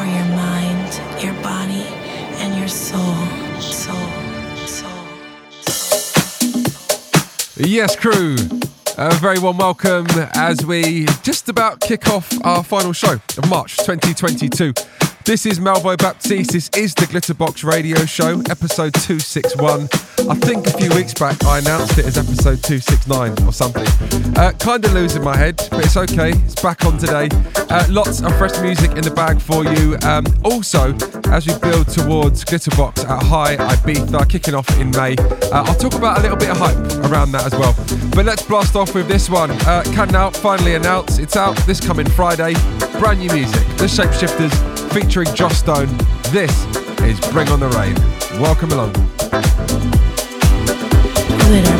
for your mind, your body, and your soul. Soul. Soul. Yes, crew. A very warm welcome as we just about kick off our final show of March 2022. This is Melvo Baptiste. This is the Glitterbox Radio Show, episode 261. I think a few weeks back I announced it as episode 269 or something. Uh, kind of losing my head, but it's okay. It's back on today. Uh, lots of fresh music in the bag for you. Um, also, as we build towards Glitterbox at High Ibiza kicking off in May, uh, I'll talk about a little bit of hype around that as well. But let's blast off with this one. Uh, can now finally announce it's out this coming Friday. Brand new music, The Shapeshifters featuring Joss Stone. This is Bring on the Rain. Welcome along. Control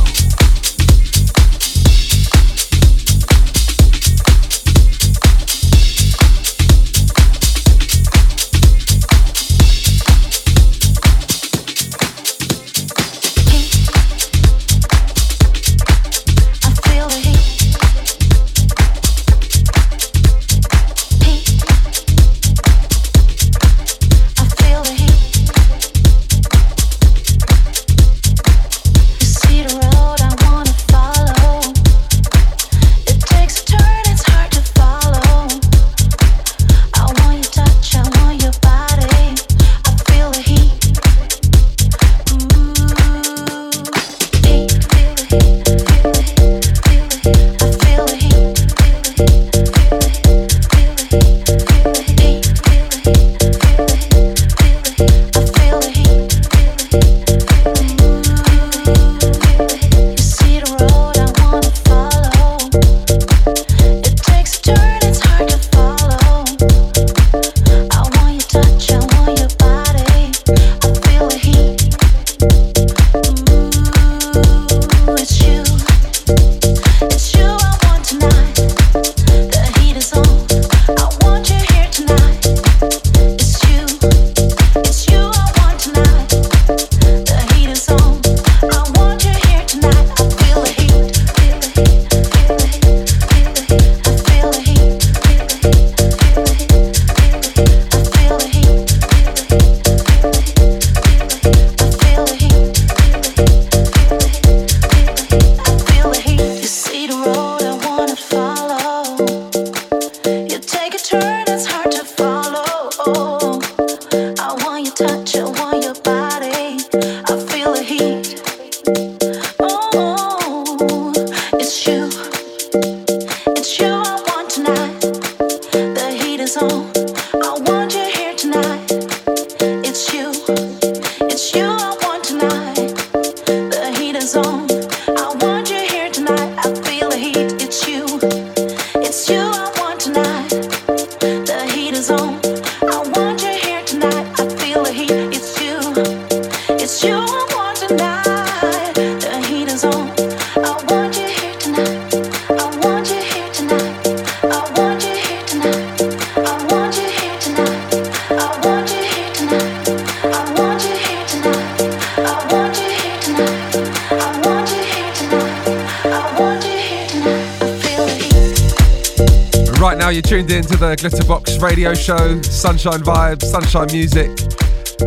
Glitterbox radio show, Sunshine Vibes, Sunshine Music.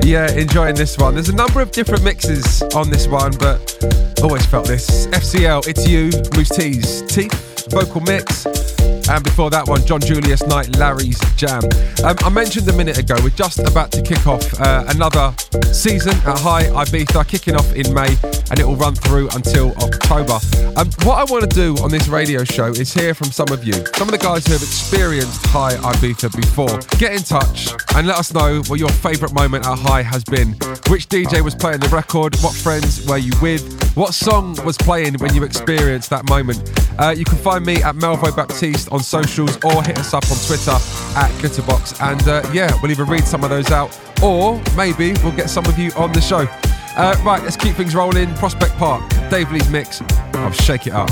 Yeah, enjoying this one. There's a number of different mixes on this one, but always felt this. FCL, It's You, Mousse T's, Teeth, vocal mix. And before that one, John Julius Knight, Larry's Jam. Um, I mentioned a minute ago, we're just about to kick off uh, another season at High Ibiza, kicking off in May, and it will run through until October. Um, what I want to do on this radio show is hear from some of you, some of the guys who have experienced High Ibiza before. Get in touch and let us know what your favourite moment at High has been. Which DJ was playing the record? What friends were you with? What song was playing when you experienced that moment? Uh, you can find me at Melvo Baptiste on socials or hit us up on Twitter at Glitterbox. And uh, yeah, we'll either read some of those out or maybe we'll get some of you on the show. Uh, right, let's keep things rolling. Prospect Park, Dave Lee's mix. I'll shake it up.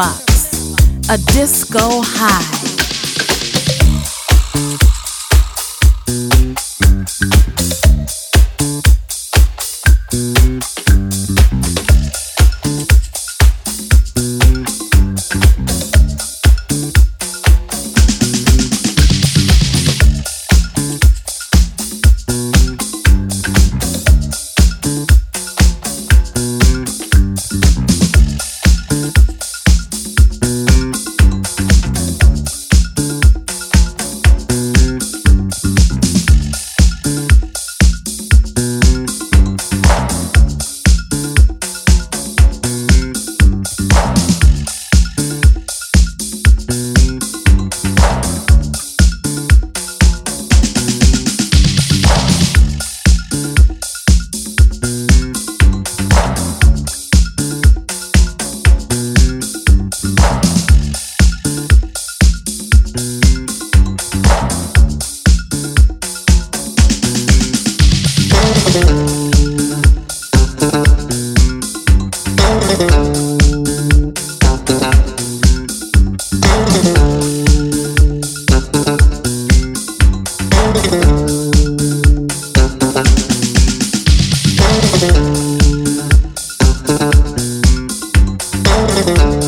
A disco high. Thank you.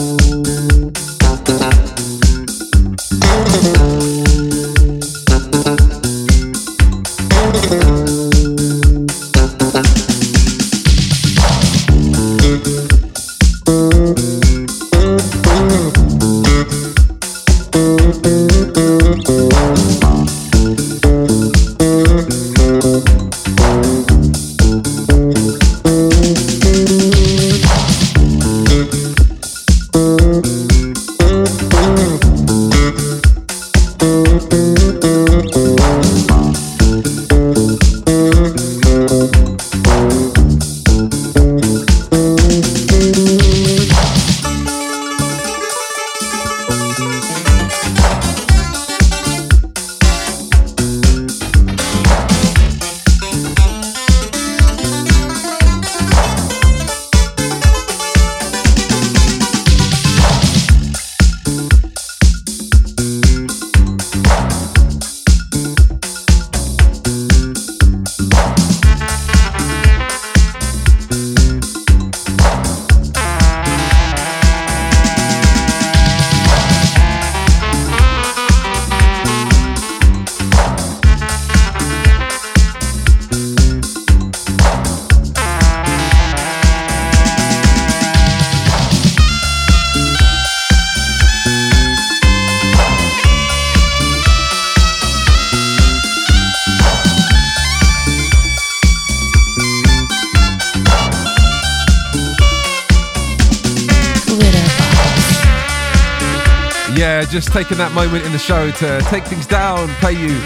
Just taking that moment in the show to take things down, play you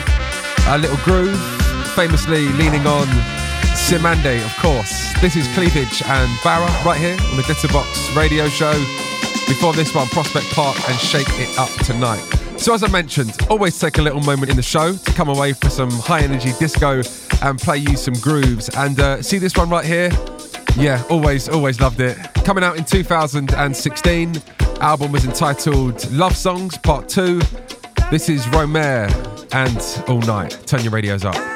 a little groove, famously leaning on Cymande, of course. This is Cleavage and Barra right here on the Glitterbox radio show. Before this one, Prospect Park and Shake It Up tonight. So, as I mentioned, always take a little moment in the show to come away for some high energy disco and play you some grooves. And uh, see this one right here? Yeah, always, always loved it. Coming out in 2016, album was entitled Love Songs Part 2. This is Romare and All Night. Turn your radios up.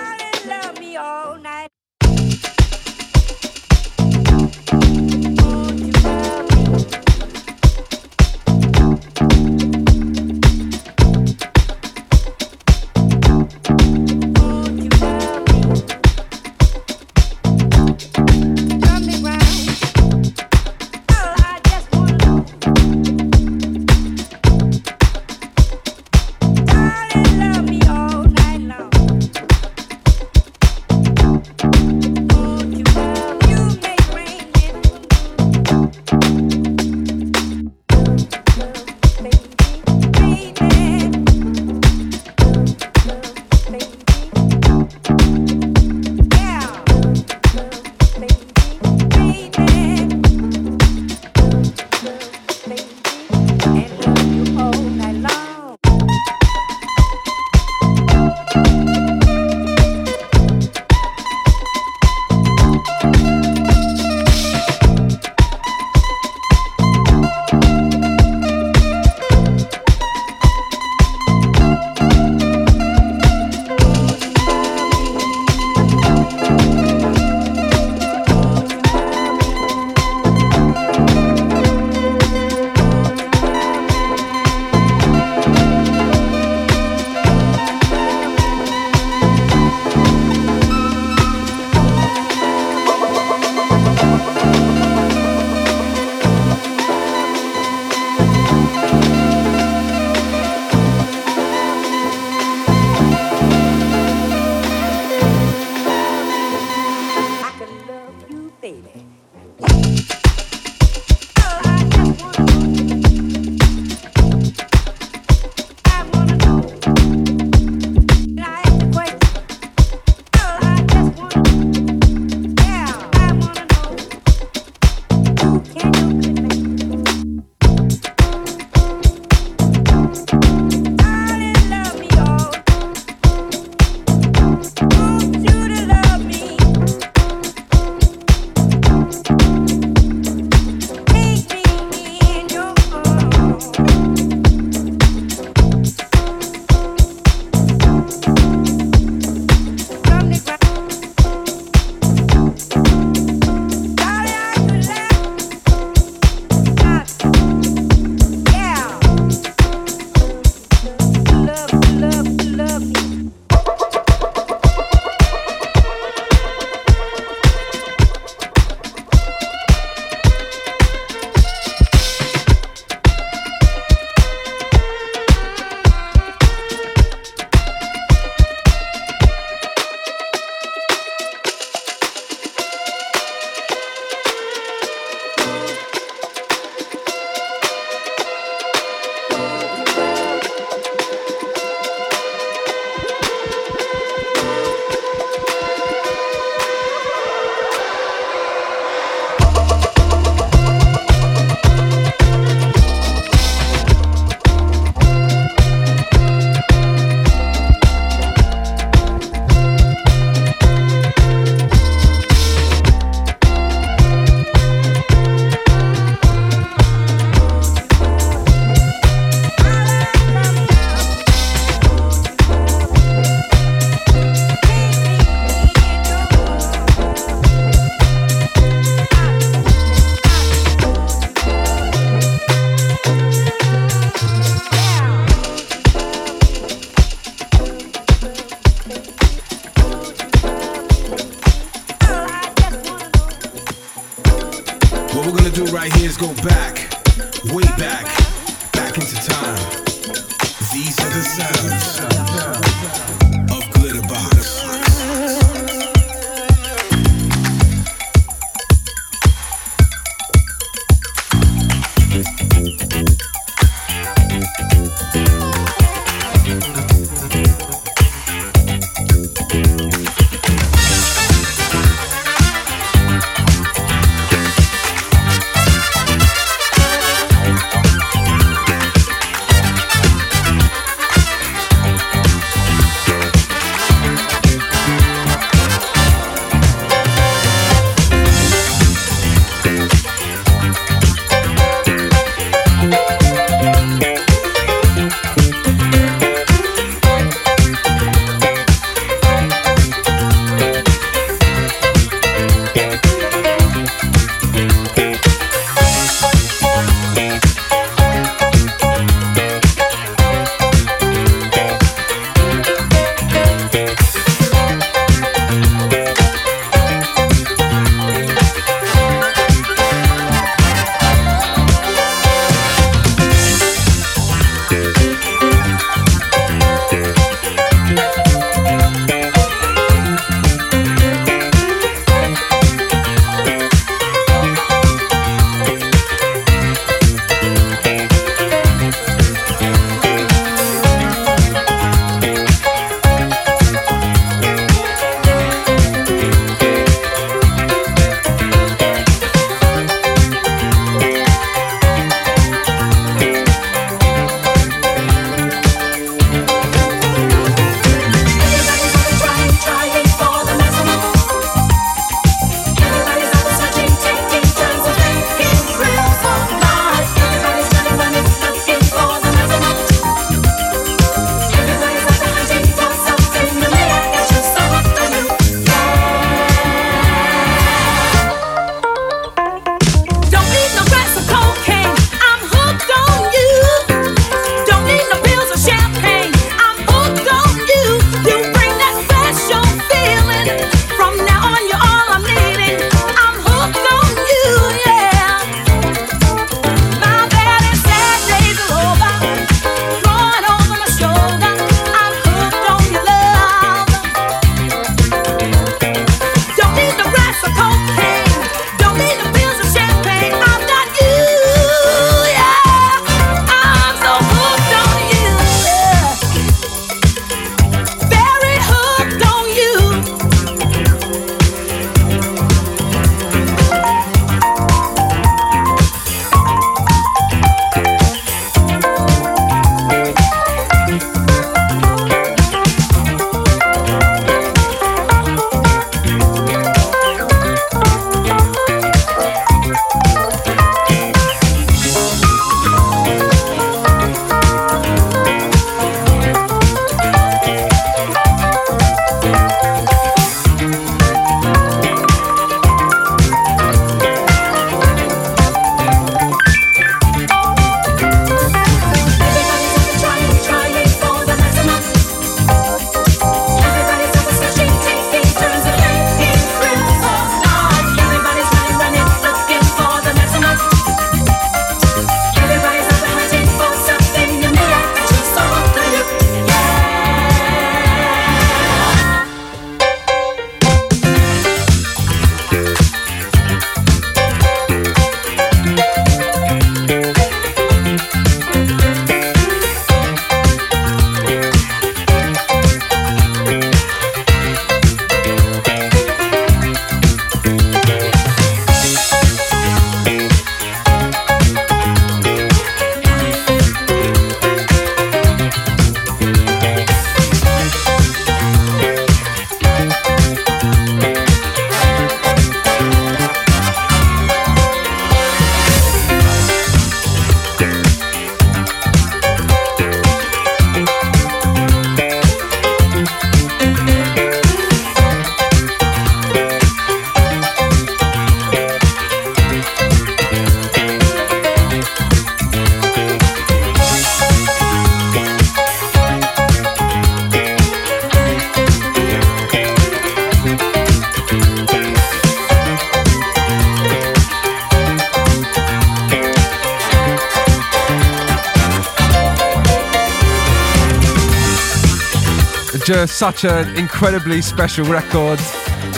Just such an incredibly special record.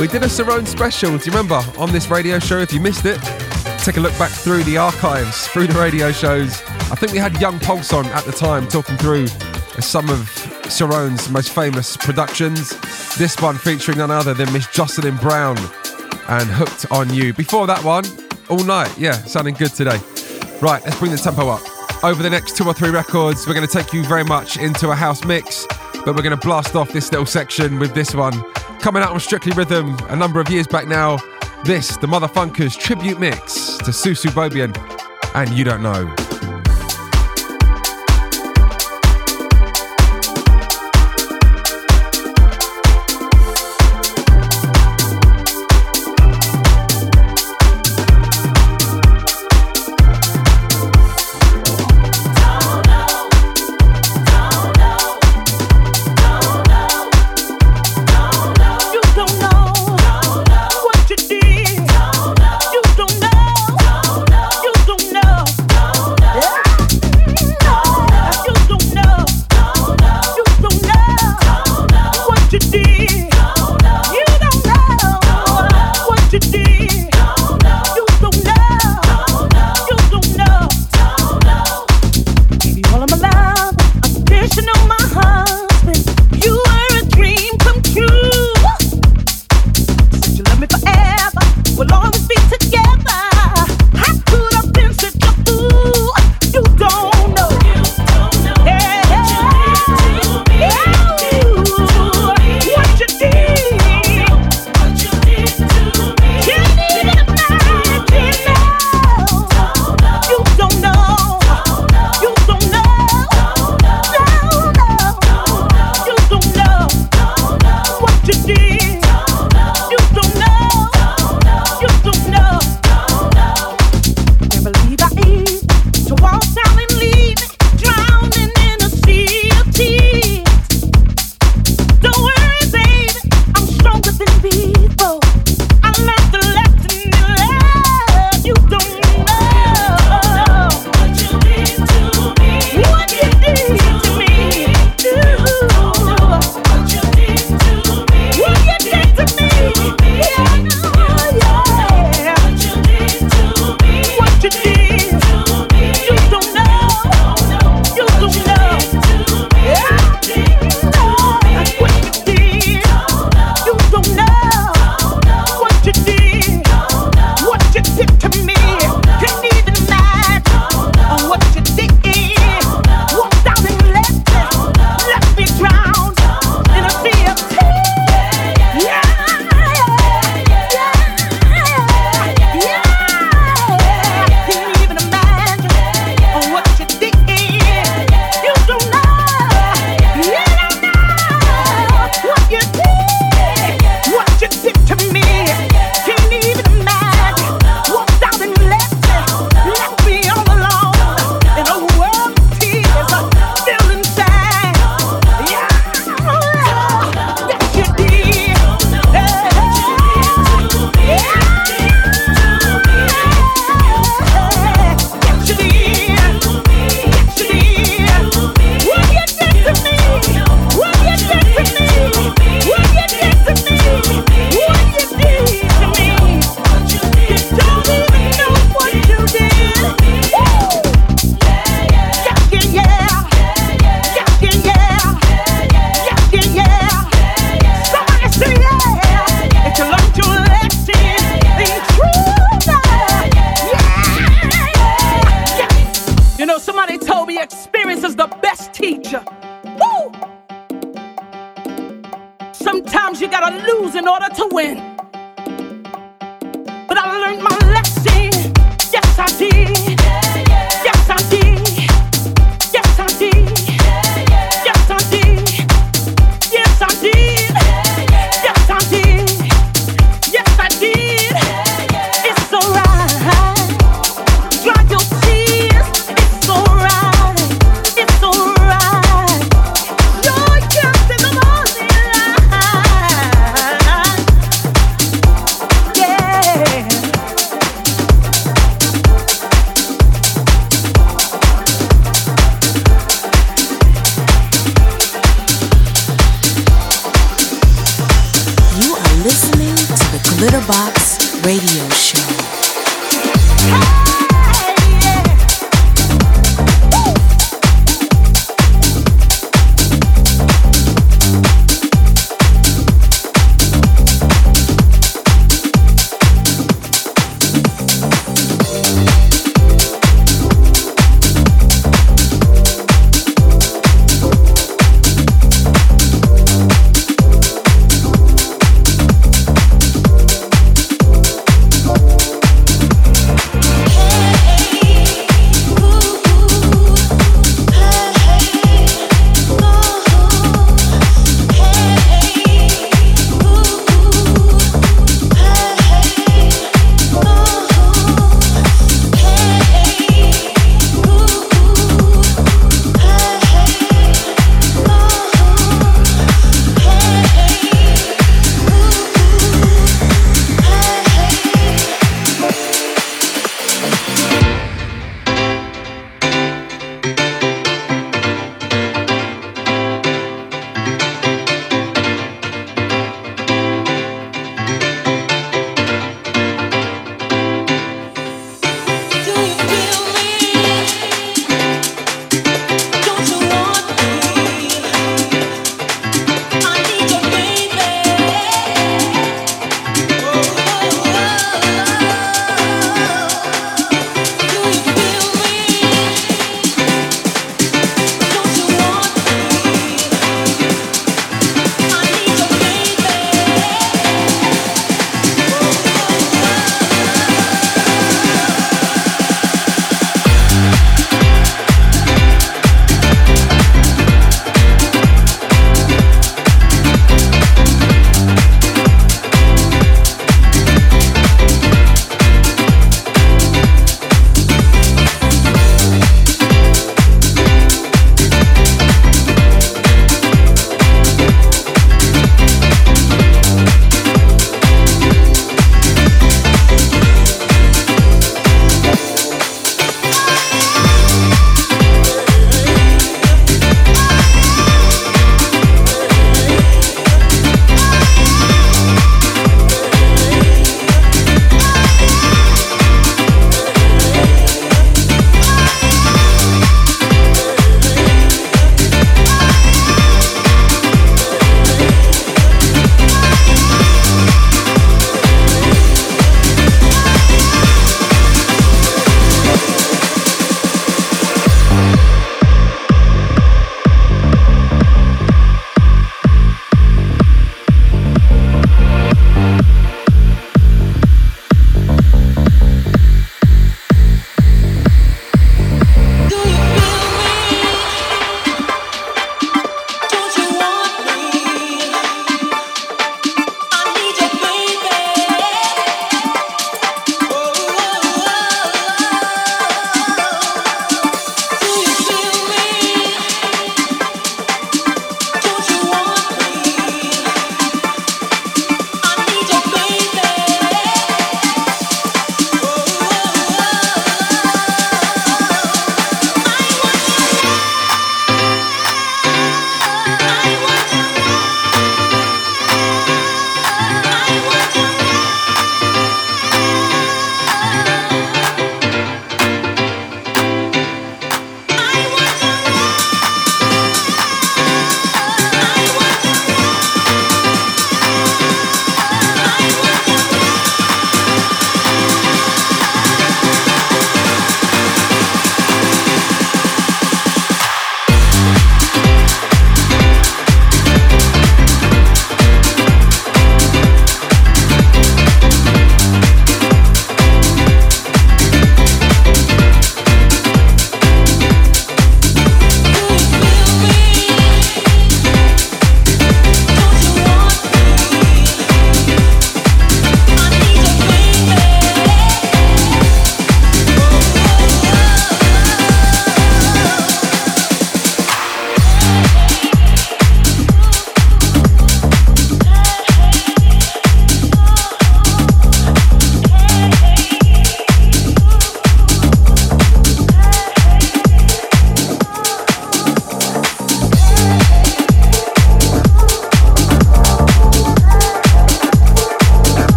We did a Cerrone special, do you remember, on this radio show? If you missed it, take a look back through the archives, through the radio shows. I think we had Young Pulse on at the time talking through some of Cerrone's most famous productions. This one featuring none other than Miss Jocelyn Brown and Hooked on You. Before that one, All Night. Yeah, sounding good today. Right, let's bring the tempo up. Over the next two or three records, we're going to take you very much into a house mix, but we're going to blast off this little section with this one. Coming out on Strictly Rhythm a number of years back now. This, the Motherfunkers tribute mix to Susu Bobien, and You Don't Know.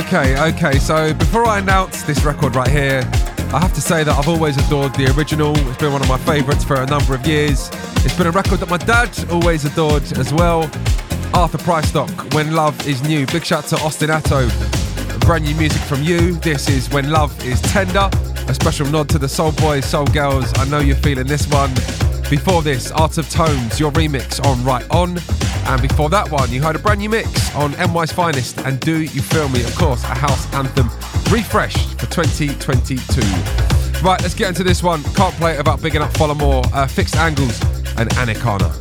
Okay, okay, so before I announce this record right here, I have to say that I've always adored the original. It's been one of my favourites for a number of years. It's been a record that my dad always adored as well. Arthur Prysock, When Love Is New. Big shout to Austin Atto. Brand new music from you. This is When Love Is Tender. A special nod to the Soul Boys, Soul Girls. I know you're feeling this one. Before this, Art of Tones, your remix on Right On. And before that one, you heard a brand new mix on NY's Finest and Do You Feel Me? Of course, a house anthem refreshed for 2022. Right, let's get into this one. Can't play it about bigging up Follow More, uh, Fixed Angles, and Anikana.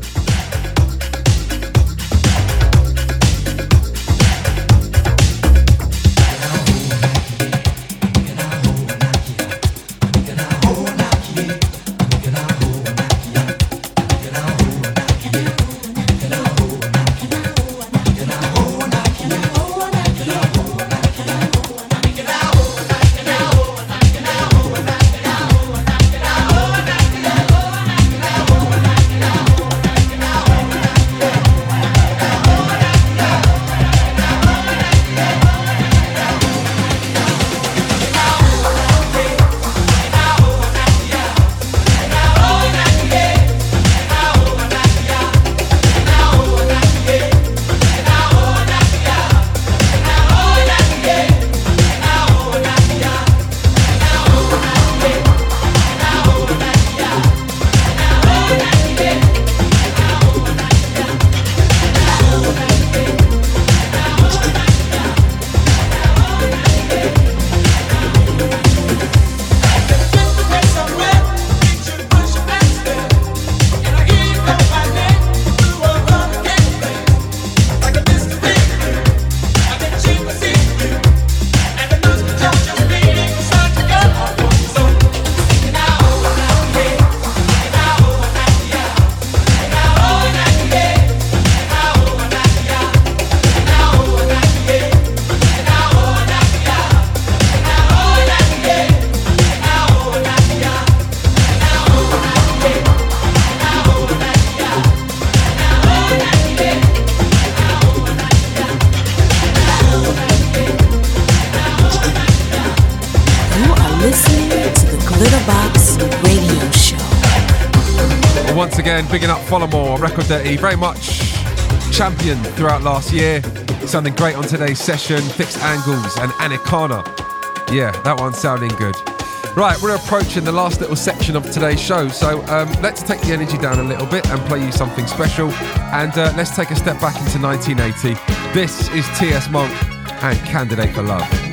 Very much championed throughout last year. Sounding great on today's session. Fixed Angles and Anikana. Yeah, that one's sounding good. Right, we're approaching the last little section of today's show, so um, let's take the energy down a little bit and play you something special. And uh, let's take a step back into 1980. This is T.S. Monk and Candidate for Love.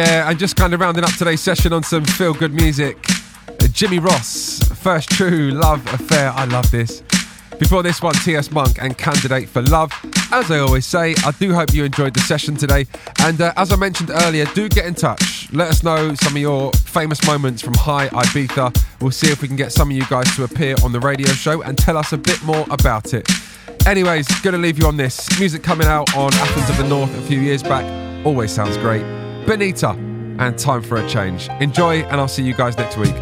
And just kind of rounding up today's session on some feel good music. Jimmy Ross, First True Love Affair. I love this. Before this one, T.S. Monk and Candidate for Love. As I always say, I do hope you enjoyed the session today. And uh, as I mentioned earlier, do get in touch. Let us know some of your famous moments from High Ibiza. We'll see if we can get some of you guys to appear on the radio show and tell us a bit more about it. Anyways, gonna leave you on this. Music coming out on Athens of the North a few years back. Always sounds great. Benita, and time for a change. Enjoy, and I'll see you guys next week.